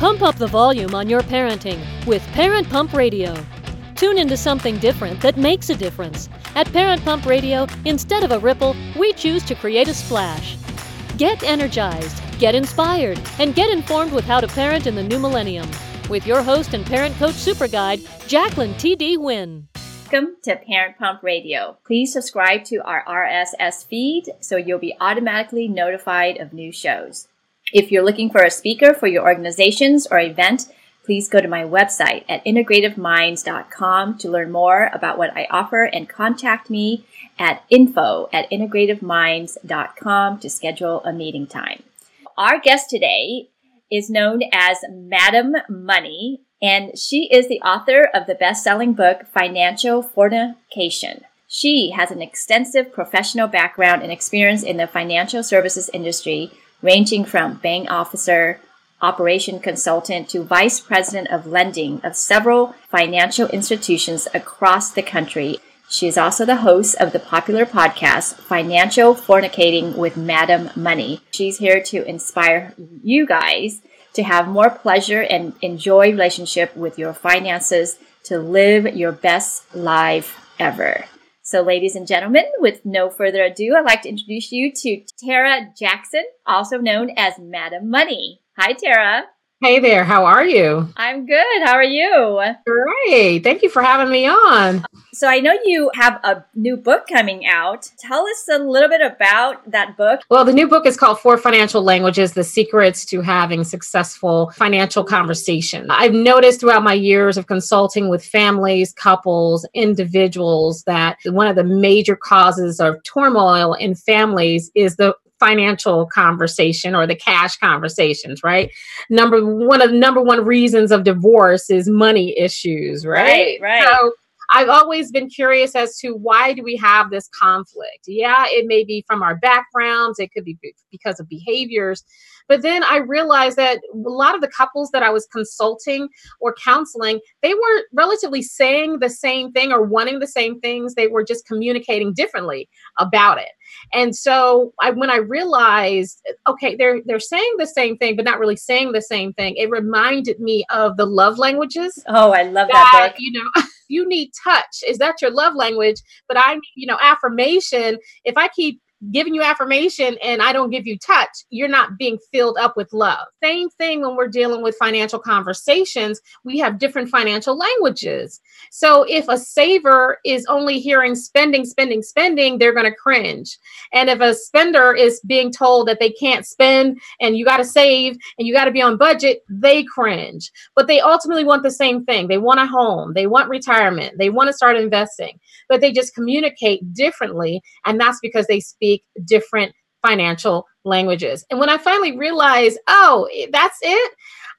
Pump up the volume on your parenting with Parent Pump Radio. Tune into something different that makes a difference. At Parent Pump Radio, instead of a ripple, we choose to create a splash. Get energized, get inspired, and get informed with how to parent in the new millennium. With your host and parent coach super guide, Jacqueline T.D. Wynn. Welcome to Parent Pump Radio. Please subscribe to our RSS feed so you'll be automatically notified of new shows. If you're looking for a speaker for your organizations or event, please go to my website at integrativeminds.com to learn more about what I offer and contact me at info at integrativeminds.com to schedule a meeting time. Our guest today is known as Madam Money, and she is the author of the best-selling book Financial Fornication. She has an extensive professional background and experience in the financial services industry ranging from bank officer, operation consultant to vice president of lending of several financial institutions across the country. She is also the host of the popular podcast Financial Fornicating with Madam Money. She's here to inspire you guys to have more pleasure and enjoy relationship with your finances to live your best life ever. So, ladies and gentlemen, with no further ado, I'd like to introduce you to Tara Jackson, also known as Madam Money. Hi, Tara. Hey there, how are you? I'm good. How are you? Great. Thank you for having me on. So, I know you have a new book coming out. Tell us a little bit about that book. Well, the new book is called Four Financial Languages The Secrets to Having Successful Financial Conversation. I've noticed throughout my years of consulting with families, couples, individuals that one of the major causes of turmoil in families is the financial conversation or the cash conversations, right? Number one of number one reasons of divorce is money issues, right? Right, right. So I've always been curious as to why do we have this conflict? Yeah, it may be from our backgrounds, it could be because of behaviors, but then I realized that a lot of the couples that I was consulting or counseling, they were relatively saying the same thing or wanting the same things. They were just communicating differently about it. And so I, when I realized, okay, they're they're saying the same thing, but not really saying the same thing, it reminded me of the love languages. Oh, I love that, that book. You know, you need touch. Is that your love language? But I, you know, affirmation. If I keep giving you affirmation and I don't give you touch, you're not being filled up with love. Same thing when we're dealing with financial conversations, we have different financial languages. So if a saver is only hearing spending, spending, spending, they're going to cringe. And if a spender is being told that they can't spend and you got to save and you got to be on budget, they cringe. But they ultimately want the same thing. They want a home, they want retirement, they want to start investing, but they just communicate differently. And that's because they speak speak different financial languages. And when I finally realized, oh, that's it,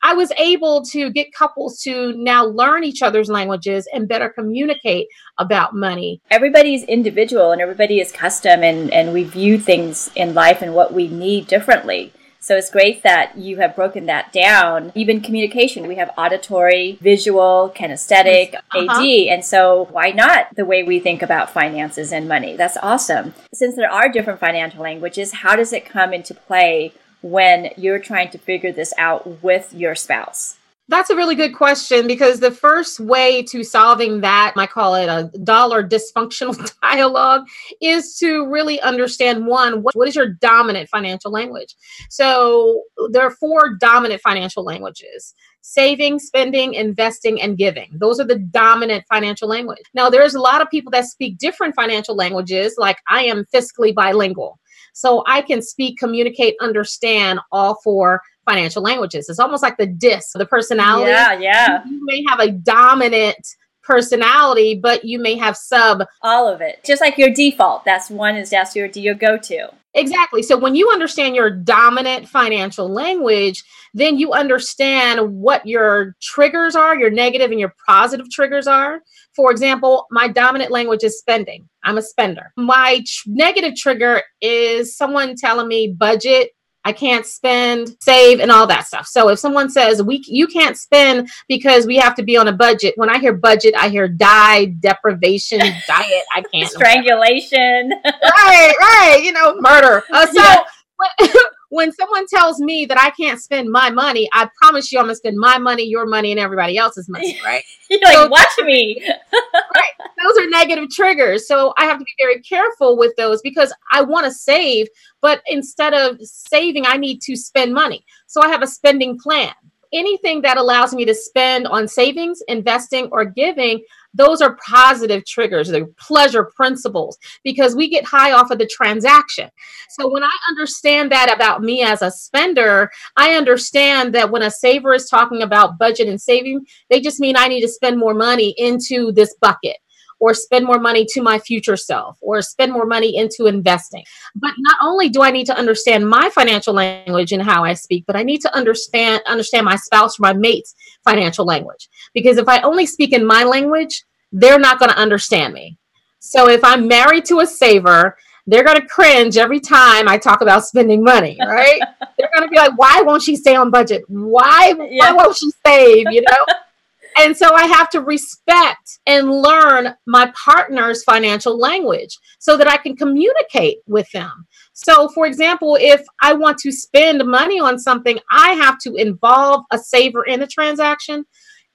I was able to get couples to now learn each other's languages and better communicate about money. Everybody's individual and everybody is custom and, and we view things in life and what we need differently. So it's great that you have broken that down. Even communication, we have auditory, visual, kinesthetic, uh-huh. AD. And so why not the way we think about finances and money? That's awesome. Since there are different financial languages, how does it come into play when you're trying to figure this out with your spouse? That's a really good question because the first way to solving that, I call it a dollar dysfunctional dialogue, is to really understand one, what, what is your dominant financial language? So there are four dominant financial languages saving, spending, investing, and giving. Those are the dominant financial language. Now, there's a lot of people that speak different financial languages, like I am fiscally bilingual. So I can speak, communicate, understand all four financial languages. It's almost like the disc, the personality. Yeah, yeah. You, may have a dominant personality, but you may have sub all of it. Just like your default. That's one is that's your your go-to. Exactly. So when you understand your dominant financial language, then you understand what your triggers are, your negative and your positive triggers are. For example, my dominant language is spending. I'm a spender. My tr- negative trigger is someone telling me budget I can't spend, save, and all that stuff. So if someone says we you can't spend because we have to be on a budget, when I hear budget, I hear die, deprivation, diet. I can't strangulation. right, right. You know, murder. Uh, so. When, when someone tells me that I can't spend my money, I promise you I'm gonna spend my money, your money, and everybody else's money, right? You're like, watch me. right. Those are negative triggers. So I have to be very careful with those because I want to save, but instead of saving, I need to spend money. So I have a spending plan. Anything that allows me to spend on savings, investing, or giving, those are positive triggers they're pleasure principles because we get high off of the transaction. So when i understand that about me as a spender i understand that when a saver is talking about budget and saving they just mean i need to spend more money into this bucket or spend more money to my future self or spend more money into investing. But not only do I need to understand my financial language and how I speak, but I need to understand understand my spouse or my mate's financial language. Because if I only speak in my language, they're not going to understand me. So if I'm married to a saver, they're going to cringe every time I talk about spending money, right? they're going to be like, why won't she stay on budget? Why, yeah. why won't she save? You know? And so I have to respect and learn my partner's financial language so that I can communicate with them. So, for example, if I want to spend money on something, I have to involve a saver in the transaction.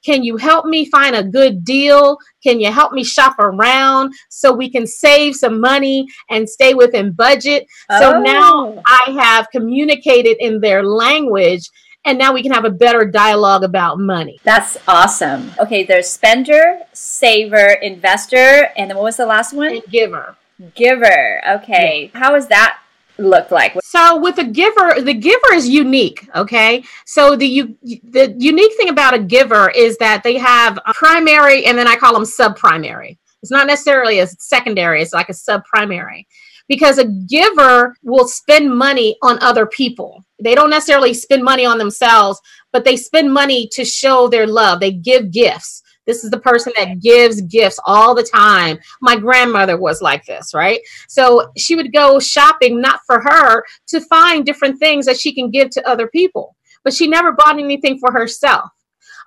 Can you help me find a good deal? Can you help me shop around so we can save some money and stay within budget? Oh. So now oh. I have communicated in their language and now we can have a better dialogue about money. That's awesome. Okay, there's spender, saver, investor, and then what was the last one? And giver. Giver. Okay. Yeah. How is that look like? So with a giver, the giver is unique. Okay, so the you the unique thing about a giver is that they have a primary, and then I call them sub-primary. It's not necessarily a secondary; it's like a sub-primary because a giver will spend money on other people. They don't necessarily spend money on themselves, but they spend money to show their love. They give gifts. This is the person that gives gifts all the time. My grandmother was like this, right? So she would go shopping, not for her, to find different things that she can give to other people, but she never bought anything for herself.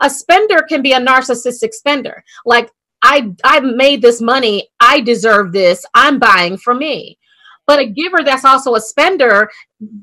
A spender can be a narcissistic spender. Like, I, I made this money. I deserve this. I'm buying for me. But a giver that's also a spender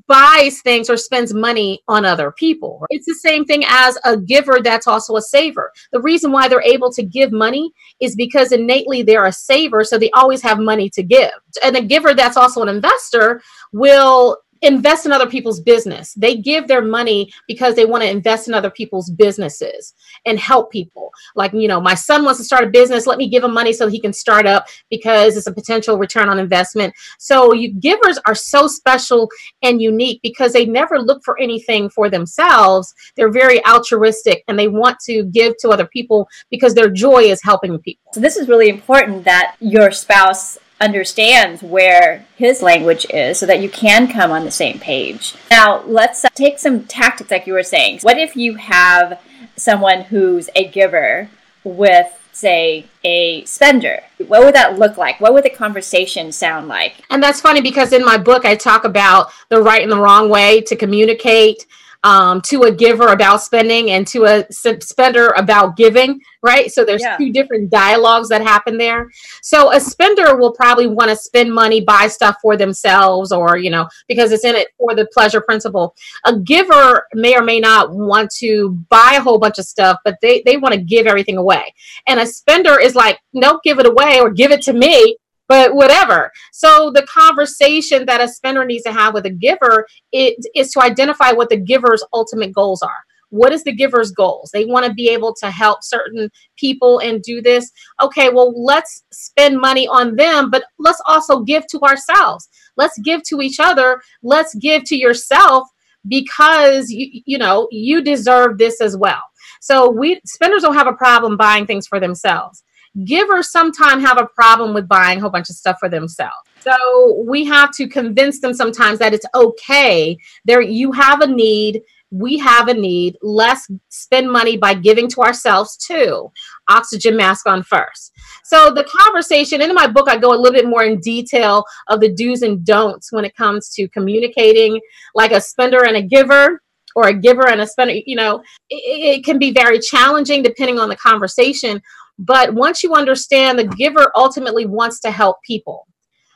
buys things or spends money on other people. It's the same thing as a giver that's also a saver. The reason why they're able to give money is because innately they're a saver, so they always have money to give. And a giver that's also an investor will invest in other people's business. They give their money because they want to invest in other people's businesses and help people. Like, you know, my son wants to start a business. Let me give him money so he can start up because it's a potential return on investment. So, you, givers are so special and unique because they never look for anything for themselves. They're very altruistic and they want to give to other people because their joy is helping people. So, this is really important that your spouse understands where his language is so that you can come on the same page. Now, let's uh, take some tactics like you were saying. What if you have someone who's a giver with say a spender what would that look like what would the conversation sound like and that's funny because in my book i talk about the right and the wrong way to communicate um, to a giver about spending and to a spender about giving, right? So there's yeah. two different dialogues that happen there. So a spender will probably want to spend money, buy stuff for themselves, or, you know, because it's in it for the pleasure principle. A giver may or may not want to buy a whole bunch of stuff, but they, they want to give everything away. And a spender is like, nope, give it away or give it to me but whatever. So the conversation that a spender needs to have with a giver it, is to identify what the giver's ultimate goals are. What is the giver's goals? They want to be able to help certain people and do this. Okay, well, let's spend money on them, but let's also give to ourselves. Let's give to each other. Let's give to yourself because you, you know you deserve this as well. So we spenders don't have a problem buying things for themselves givers sometimes have a problem with buying a whole bunch of stuff for themselves. So we have to convince them sometimes that it's okay. There, you have a need. We have a need. Let's spend money by giving to ourselves too. Oxygen mask on first. So the conversation in my book, I go a little bit more in detail of the do's and don'ts when it comes to communicating like a spender and a giver or a giver and a spender. You know, it, it can be very challenging depending on the conversation but once you understand, the giver ultimately wants to help people.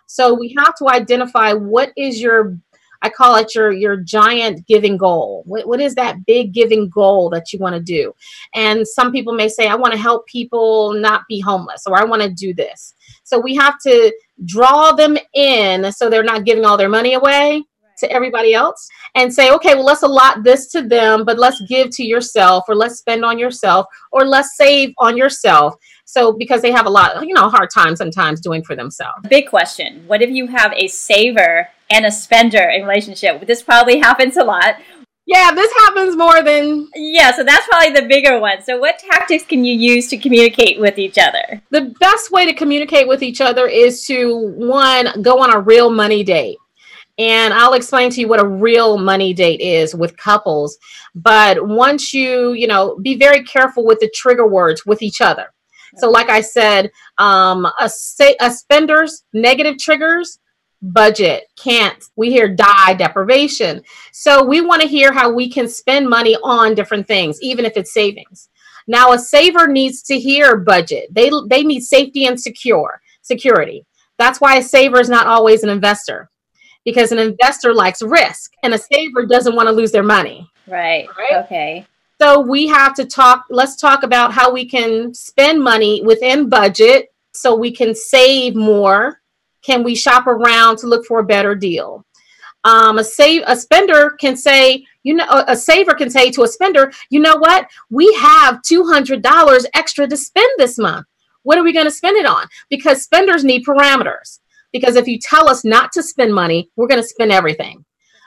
So we have to identify what is your I call it your your giant giving goal. What, what is that big giving goal that you want to do? And some people may say, I want to help people not be homeless, or I want to do this. So we have to draw them in so they're not giving all their money away to everybody else and say, okay, well, let's allot this to them, but let's give to yourself, or let's spend on yourself, or let's save on yourself. So, because they have a lot, you know, hard time sometimes doing for themselves. Big question. What if you have a saver and a spender in relationship? This probably happens a lot. Yeah, this happens more than. Yeah, so that's probably the bigger one. So, what tactics can you use to communicate with each other? The best way to communicate with each other is to, one, go on a real money date. And I'll explain to you what a real money date is with couples. But once you, you know, be very careful with the trigger words with each other. So, like I said, um, a, a spender's negative triggers budget, can't. We hear die, deprivation. So we want to hear how we can spend money on different things, even if it's savings. Now, a saver needs to hear budget. They they need safety and secure security. That's why a saver is not always an investor, because an investor likes risk, and a saver doesn't want to lose their money. Right. right? Okay. So we have to talk. Let's talk about how we can spend money within budget, so we can save more can we shop around to look for a better deal? Um, a save a spender can say, you know, a saver can say to a spender, you know what? We have two hundred dollars extra to spend this month. What are we going to spend it on? Because spenders need parameters. Because if you tell us not to spend money, we're going to spend everything.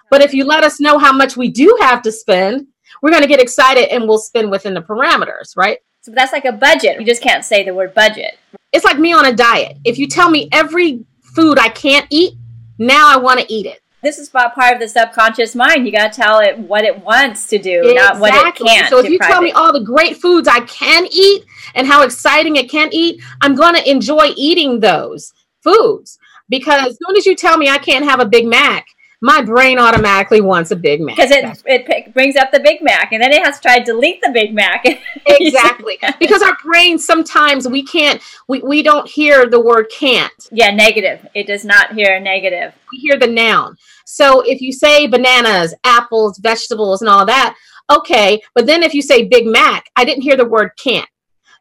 But if you let us know how much we do have to spend, we're going to get excited and we'll spend within the parameters, right? So that's like a budget. You just can't say the word budget. It's like me on a diet. If you tell me every food I can't eat, now I want to eat it. This is part of the subconscious mind. You got to tell it what it wants to do, exactly. not what it can't. So if you tell me all the great foods I can eat and how exciting it can eat, I'm going to enjoy eating those foods. Because as soon as you tell me I can't have a Big Mac, my brain automatically wants a Big Mac. Because it, it brings up the Big Mac and then it has to try to delete the Big Mac. exactly. because our brain sometimes we can't, we, we don't hear the word can't. Yeah, negative. It does not hear negative. We hear the noun. So if you say bananas, apples, vegetables, and all that, okay. But then if you say Big Mac, I didn't hear the word can't.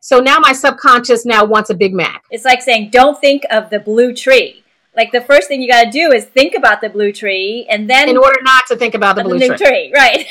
So now my subconscious now wants a Big Mac. It's like saying, don't think of the blue tree like the first thing you got to do is think about the blue tree and then in order not to think about the blue, the tree. tree. right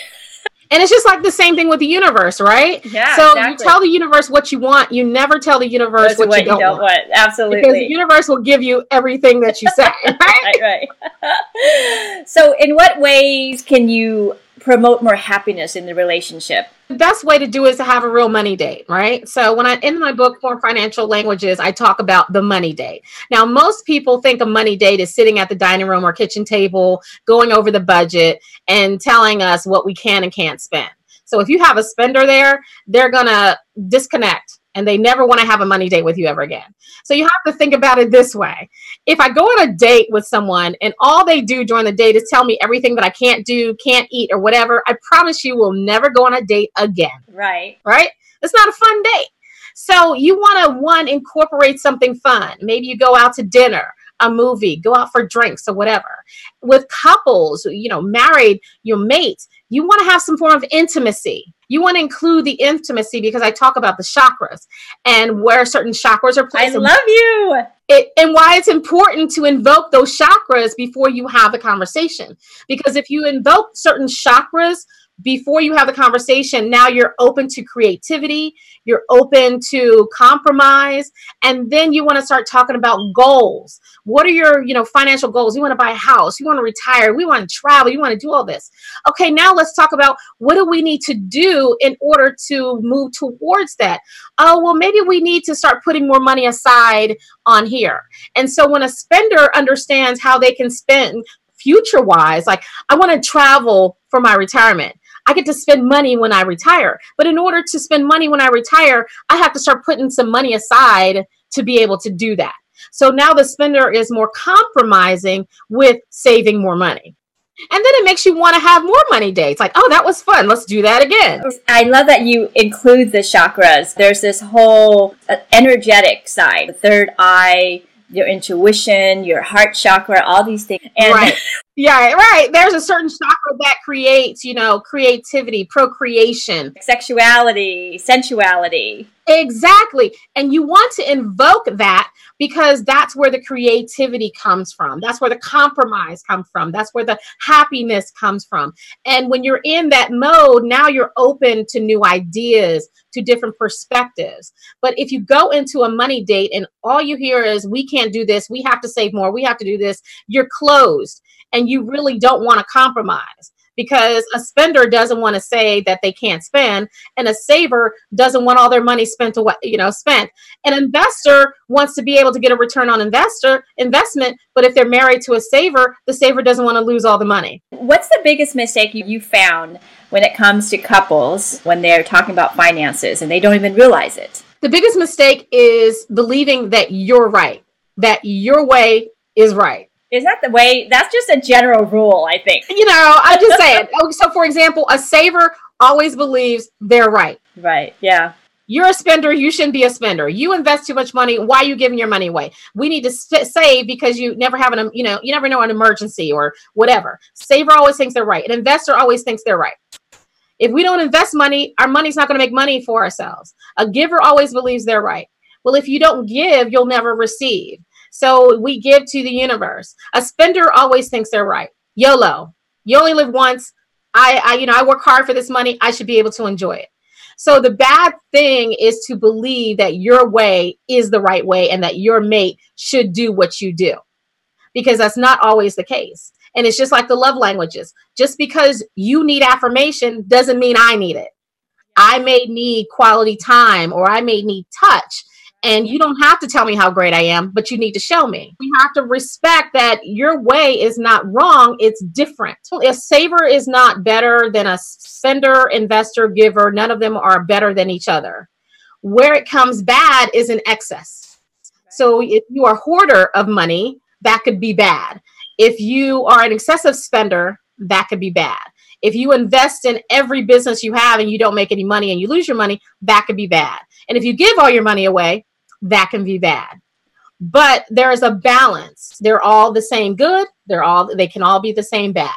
and it's just like the same thing with the universe right yeah so exactly. you tell the universe what you want you never tell the universe what, what, you, don't, don't want. want. absolutely because the universe will give you everything that you say right right, right. so in what ways can you promote more happiness in the relationship? The best way to do is to have a real money date, right? So when I in my book four financial languages, I talk about the money date. Now, most people think a money date is sitting at the dining room or kitchen table, going over the budget and telling us what we can and can't spend. So if you have a spender there, they're gonna disconnect and they never want to have a money date with you ever again. So you have to think about it this way. If I go on a date with someone and all they do during the date is tell me everything that I can't do, can't eat, or whatever, I promise you will never go on a date again. Right. Right? It's not a fun date. So you want to one incorporate something fun. Maybe you go out to dinner, a movie, go out for drinks or whatever. With couples, you know, married, your mates, you want to have some form of intimacy you want to include the intimacy because I talk about the chakras and where certain chakras are placed. I love you. It, and why it's important to invoke those chakras before you have a conversation. Because if you invoke certain chakras before you have the conversation, now you're open to creativity, you're open to compromise, and then you want to start talking about goals. What are your, you know, financial goals? You want to buy a house, you want to retire, we want to travel, you want to do all this. Okay, now let's talk about what do we need to do in order to move towards that. Oh, well, maybe we need to start putting more money aside on here. And so when a spender understands how they can spend future wise, like I want to travel for my retirement. I get to spend money when I retire. But in order to spend money when I retire, I have to start putting some money aside to be able to do that. So now the spender is more compromising with saving more money. And then it makes you want to have more money dates. Like, oh, that was fun. Let's do that again. I love that you include the chakras. There's this whole uh, energetic side, the third eye, your intuition, your heart chakra, all these things. And right. Yeah, right. There's a certain chakra that creates, you know, creativity, procreation, sexuality, sensuality. Exactly. And you want to invoke that because that's where the creativity comes from. That's where the compromise comes from. That's where the happiness comes from. And when you're in that mode, now you're open to new ideas, to different perspectives. But if you go into a money date and all you hear is, we can't do this, we have to save more, we have to do this, you're closed and you really don't want to compromise because a spender doesn't want to say that they can't spend and a saver doesn't want all their money spent you know spent. An investor wants to be able to get a return on investor investment but if they're married to a saver the saver doesn't want to lose all the money. What's the biggest mistake you found when it comes to couples when they're talking about finances and they don't even realize it? The biggest mistake is believing that you're right that your way is right is that the way? That's just a general rule, I think. You know, I'm just saying. Oh, so, for example, a saver always believes they're right. Right. Yeah. You're a spender. You shouldn't be a spender. You invest too much money. Why are you giving your money away? We need to save because you never have an, you know, you never know an emergency or whatever. Saver always thinks they're right. An investor always thinks they're right. If we don't invest money, our money's not going to make money for ourselves. A giver always believes they're right. Well, if you don't give, you'll never receive. So we give to the universe. A spender always thinks they're right. YOLO. You only live once. I, I, you know, I work hard for this money. I should be able to enjoy it. So the bad thing is to believe that your way is the right way and that your mate should do what you do. Because that's not always the case. And it's just like the love languages. Just because you need affirmation doesn't mean I need it. I may need quality time or I may need touch and you don't have to tell me how great I am, but you need to show me. We have to respect that your way is not wrong, it's different. A saver is not better than a sender, investor, giver. None of them are better than each other. Where it comes bad is in excess. So if you are hoarder of money, that could be bad. If you are an excessive spender, that could be bad. If you invest in every business you have and you don't make any money and you lose your money, that could be bad. And if you give all your money away, that can be bad. But there is a balance. They're all the same good. They're all they can all be the same bad.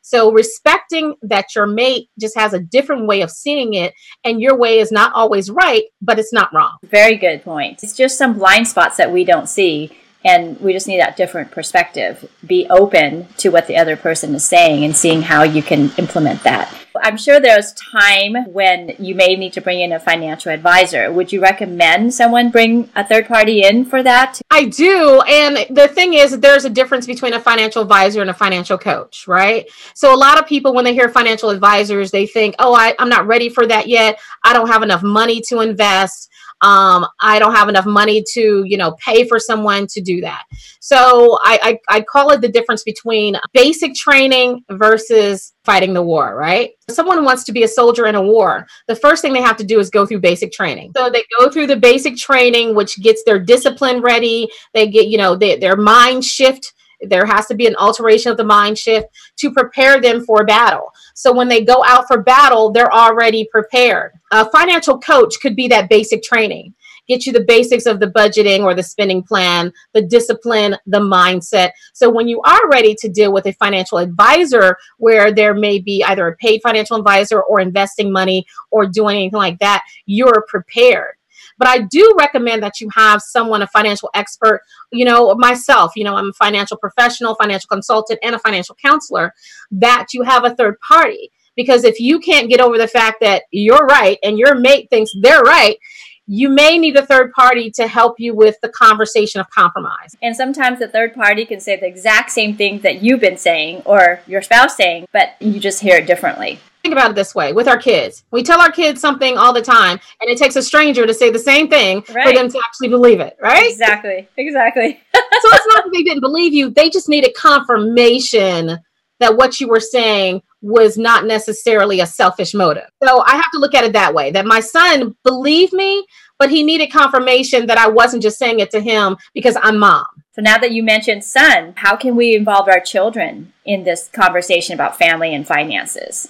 So respecting that your mate just has a different way of seeing it and your way is not always right, but it's not wrong. Very good point. It's just some blind spots that we don't see and we just need that different perspective. Be open to what the other person is saying and seeing how you can implement that. I'm sure there's time when you may need to bring in a financial advisor. Would you recommend someone bring a third party in for that? I do. And the thing is, there's a difference between a financial advisor and a financial coach, right? So a lot of people, when they hear financial advisors, they think, oh, I, I'm not ready for that yet. I don't have enough money to invest um, I don't have enough money to, you know, pay for someone to do that. So I, I, I call it the difference between basic training versus fighting the war, right? Someone wants to be a soldier in a war. The first thing they have to do is go through basic training. So they go through the basic training, which gets their discipline ready. They get, you know, they, their mind shift there has to be an alteration of the mind shift to prepare them for battle. So when they go out for battle, they're already prepared. A financial coach could be that basic training. Get you the basics of the budgeting or the spending plan, the discipline, the mindset. So when you are ready to deal with a financial advisor where there may be either a paid financial advisor or investing money or doing anything like that, you're prepared. But I do recommend that you have someone, a financial expert, you know, myself, you know, I'm a financial professional, financial consultant, and a financial counselor, that you have a third party. Because if you can't get over the fact that you're right and your mate thinks they're right, you may need a third party to help you with the conversation of compromise. And sometimes the third party can say the exact same thing that you've been saying or your spouse saying, but you just hear it differently think about it this way with our kids. We tell our kids something all the time, and it takes a stranger to say the same thing right. for them to actually believe it, right? Exactly. Exactly. so it's not that they didn't believe you, they just needed confirmation that what you were saying was not necessarily a selfish motive. So I have to look at it that way that my son believed me, but he needed confirmation that I wasn't just saying it to him because I'm mom. So now that you mentioned son, how can we involve our children in this conversation about family and finances?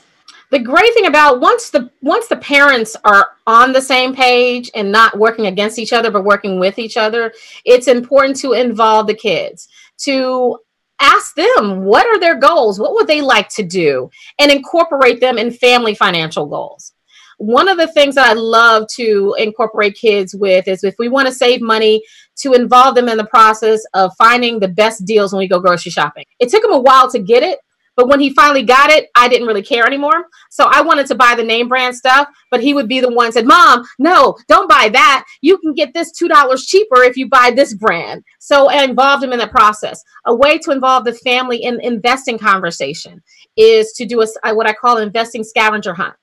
The great thing about once the once the parents are on the same page and not working against each other but working with each other it's important to involve the kids to ask them what are their goals what would they like to do and incorporate them in family financial goals. One of the things that i love to incorporate kids with is if we want to save money to involve them in the process of finding the best deals when we go grocery shopping. It took them a while to get it but when he finally got it, I didn't really care anymore. So I wanted to buy the name brand stuff, but he would be the one said, "Mom, no, don't buy that. You can get this two dollars cheaper if you buy this brand." So I involved him in the process. A way to involve the family in investing conversation is to do a uh, what I call an investing scavenger hunt.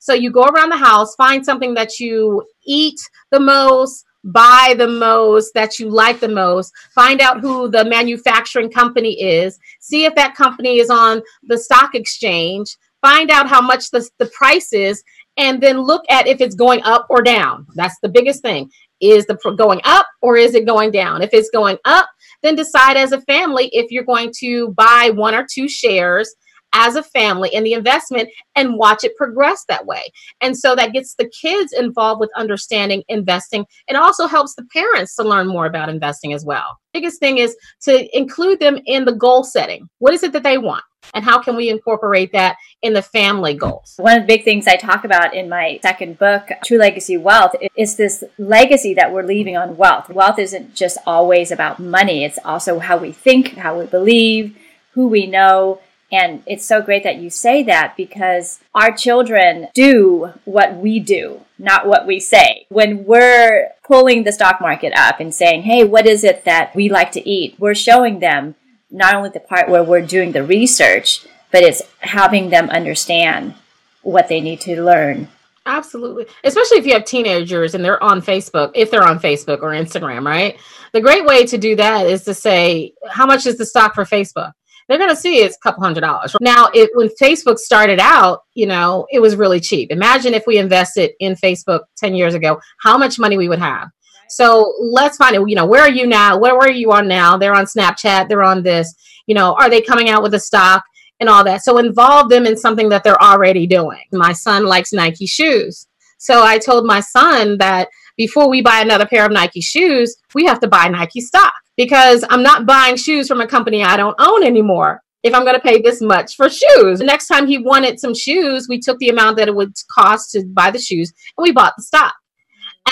So you go around the house, find something that you eat the most, buy the most that you like the most find out who the manufacturing company is see if that company is on the stock exchange find out how much the, the price is and then look at if it's going up or down. That's the biggest thing. Is the going up or is it going down? If it's going up then decide as a family if you're going to buy one or two shares as a family in the investment and watch it progress that way. And so that gets the kids involved with understanding investing. It also helps the parents to learn more about investing as well. Biggest thing is to include them in the goal setting. What is it that they want? And how can we incorporate that in the family goals? One of the big things I talk about in my second book, True Legacy Wealth, is this legacy that we're leaving on wealth. Wealth isn't just always about money, it's also how we think, how we believe, who we know, and it's so great that you say that because our children do what we do, not what we say. When we're pulling the stock market up and saying, hey, what is it that we like to eat? We're showing them not only the part where we're doing the research, but it's having them understand what they need to learn. Absolutely. Especially if you have teenagers and they're on Facebook, if they're on Facebook or Instagram, right? The great way to do that is to say, how much is the stock for Facebook? They're going to see it's a couple hundred dollars. Now, it, when Facebook started out, you know, it was really cheap. Imagine if we invested in Facebook 10 years ago, how much money we would have. So let's find it. You know, where are you now? Where, where are you on now? They're on Snapchat. They're on this. You know, are they coming out with a stock and all that? So involve them in something that they're already doing. My son likes Nike shoes. So I told my son that before we buy another pair of Nike shoes, we have to buy Nike stock because I'm not buying shoes from a company I don't own anymore if I'm going to pay this much for shoes. The next time he wanted some shoes, we took the amount that it would cost to buy the shoes and we bought the stock.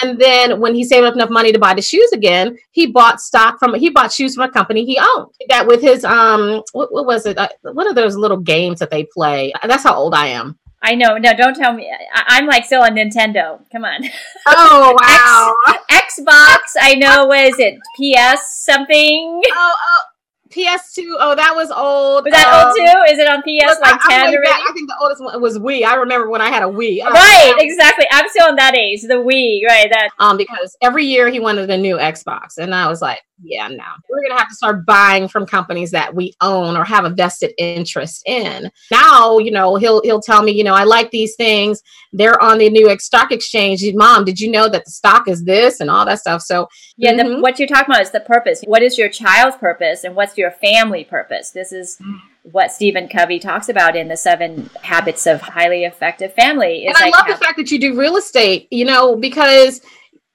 And then when he saved up enough money to buy the shoes again, he bought stock from he bought shoes from a company he owned. That with his um what, what was it? Uh, what are those little games that they play? That's how old I am. I know. No, don't tell me. I, am like still on Nintendo. Come on. Oh wow. X, Xbox. I know. What is it? PS something. Oh, oh, PS2. Oh, that was old. Was that um, old too? Is it on PS like I, 10 already? Back, I think the oldest one was Wii. I remember when I had a Wii. Right, exactly. I'm still on that age, the Wii, right? That um because every year he wanted a new Xbox, and I was like, yeah, no, we're gonna have to start buying from companies that we own or have a vested interest in. Now, you know, he'll he'll tell me, you know, I like these things. They're on the new York stock exchange. Mom, did you know that the stock is this and all that stuff? So yeah, mm-hmm. the, what you're talking about is the purpose. What is your child's purpose, and what's your family purpose? This is what Stephen Covey talks about in the seven habits of highly effective family. and I like love the fact that you do real estate, you know, because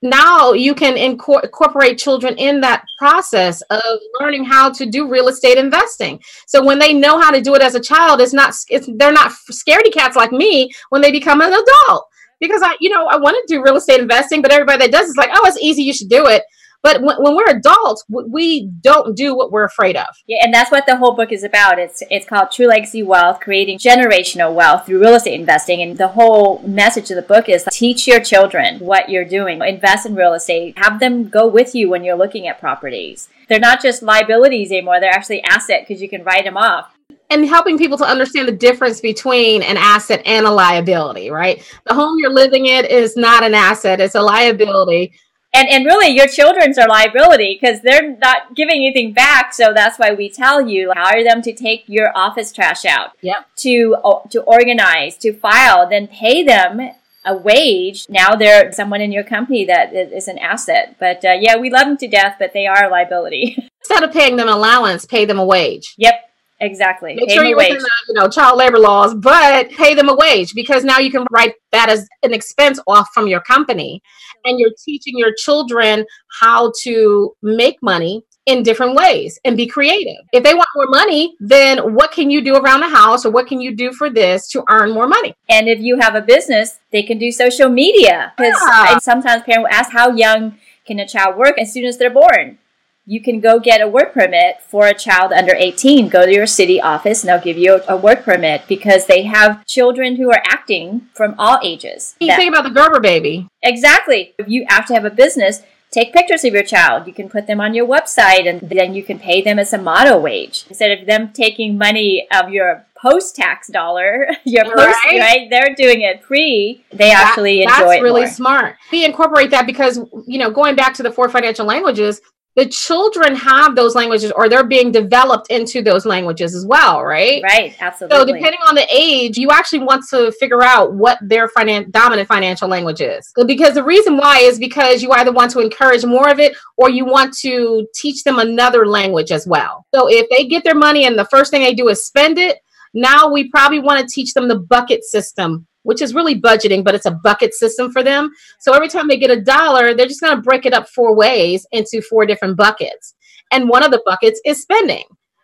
now you can incorporate children in that process of learning how to do real estate investing. So when they know how to do it as a child, it's not it's, they're not scaredy cats like me when they become an adult. Because I, you know, I want to do real estate investing, but everybody that does is like, oh, it's easy, you should do it. But when, when, we're adults, we don't do what we're afraid of. Yeah, and that's what the whole book is about. It's it's called True Legacy Wealth: Creating Generational Wealth Through Real Estate Investing. And the whole message of the book is teach your children what you're doing. Invest in real estate. Have them go with you when you're looking at properties. They're not just liabilities anymore; they're actually asset because you can write them off and helping people to understand the difference between an asset and a liability, right? The home you're living in is not an asset, it's a liability and and really your children's are liability because they're not giving anything back so that's why we tell you hire them to take your office trash out. Yep. to to organize to file then pay them a wage. Now they're someone in your company that is an asset. But uh, yeah we love them to death but they are a liability. Instead of paying them allowance pay them a wage. Yep Exactly. Make pay sure you're within the, you know, child labor laws, but pay them a wage because now you can write that as an expense off from your company. And you're teaching your children how to make money in different ways and be creative. If they want more money, then what can you do around the house or what can you do for this to earn more money? And if you have a business, they can do social media. Because Yeah. sometimes parents will ask how young can a child work as soon as they're born. You can go get a work permit for a child under 18. Go to your city office and they'll give you a, a work permit because they have children who are acting from all ages. You That- think about the Gerber baby. Exactly. If you have to have a business, take pictures of your child. You can put them on your website and then you can pay them as a model wage. Instead of them taking money of your post tax dollar, your post, Right. right. They're doing it pre. They actually enjoy that's it really more. smart. We incorporate that because you know, going back to the four financial languages, the children have those languages or they're being developed into those languages as well, right? Right, absolutely. So depending on the age, you actually want to figure out what their finan- dominant financial language is. Because the reason why is because you either want to encourage more of it or you want to teach them another language as well. So if they get their money and the first thing they do is spend it, now we probably want to teach them the bucket system, which is really budgeting, but it's a bucket system for them. So every time they get a dollar, they're just going to break it up four ways into four different buckets. And one of the buckets is spending.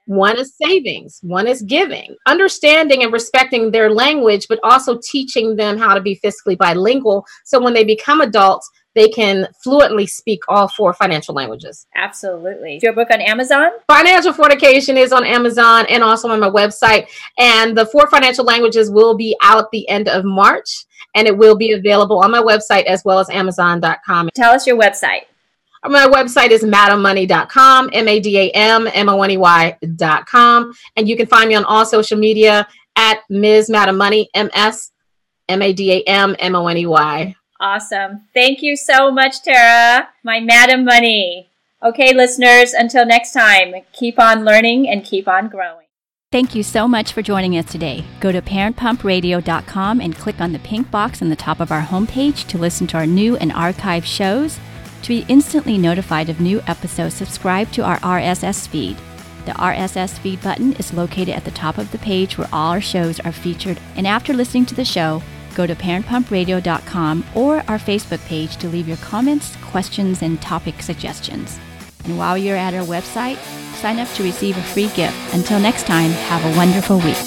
One is savings, one is giving, understanding and respecting their language, but also teaching them how to be fiscally bilingual. So when they become adults, they can fluently speak all four financial languages. absolutely. Is your book on Amazon? Financial Fornication is on Amazon and also on my website. And the four financial languages will be out the end of March and it will be available on my website as well as Amazon.com. Tell us your website. My website is madammoney.com, M A D A M M O N E Y.com. And you can find me on all social media at Ms. Madam Money, M S M A D A M M O N E Y. Awesome. Thank you so much, Tara, my Madam Money. Okay, listeners, until next time, keep on learning and keep on growing. Thank you so much for joining us today. Go to parentpumpradio.com and click on the pink box on the top of our homepage to listen to our new and archived shows. To be instantly notified of new episodes, subscribe to our RSS feed. The RSS feed button is located at the top of the page where all our shows are featured. And after listening to the show, go to parentpumpradio.com or our Facebook page to leave your comments, questions, and topic suggestions. And while you're at our website, sign up to receive a free gift. Until next time, have a wonderful week.